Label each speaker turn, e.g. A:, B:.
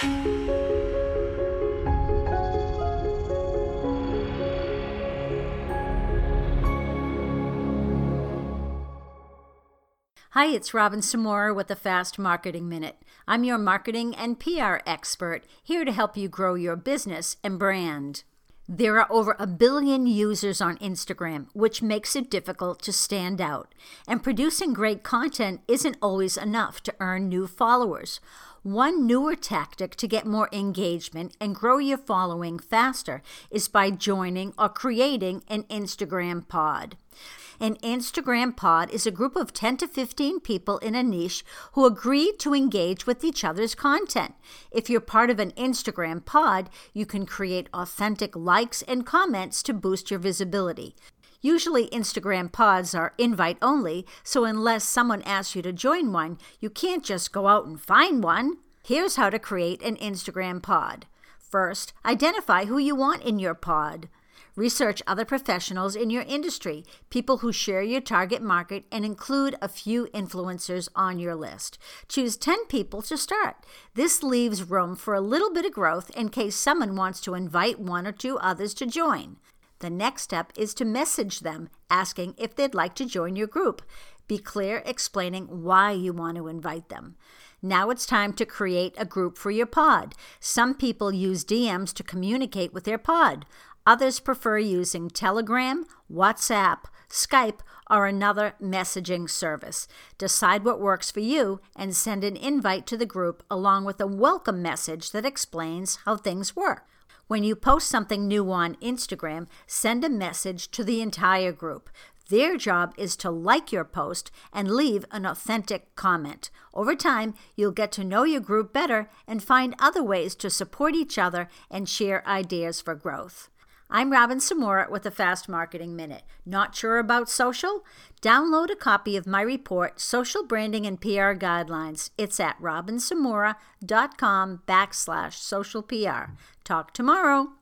A: Hi, it's Robin Samora with the Fast Marketing Minute. I'm your marketing and PR expert, here to help you grow your business and brand. There are over a billion users on Instagram, which makes it difficult to stand out. And producing great content isn't always enough to earn new followers. One newer tactic to get more engagement and grow your following faster is by joining or creating an Instagram pod. An Instagram pod is a group of 10 to 15 people in a niche who agree to engage with each other's content. If you're part of an Instagram pod, you can create authentic likes and comments to boost your visibility. Usually, Instagram pods are invite only, so unless someone asks you to join one, you can't just go out and find one. Here's how to create an Instagram pod. First, identify who you want in your pod. Research other professionals in your industry, people who share your target market, and include a few influencers on your list. Choose 10 people to start. This leaves room for a little bit of growth in case someone wants to invite one or two others to join. The next step is to message them, asking if they'd like to join your group. Be clear explaining why you want to invite them. Now it's time to create a group for your pod. Some people use DMs to communicate with their pod. Others prefer using Telegram, WhatsApp, Skype, or another messaging service. Decide what works for you and send an invite to the group along with a welcome message that explains how things work. When you post something new on Instagram, send a message to the entire group. Their job is to like your post and leave an authentic comment. Over time, you'll get to know your group better and find other ways to support each other and share ideas for growth. I'm Robin Samora with the Fast Marketing Minute. Not sure about social? Download a copy of my report, Social Branding and PR Guidelines. It's at robinsamora.com backslash social PR. Talk tomorrow.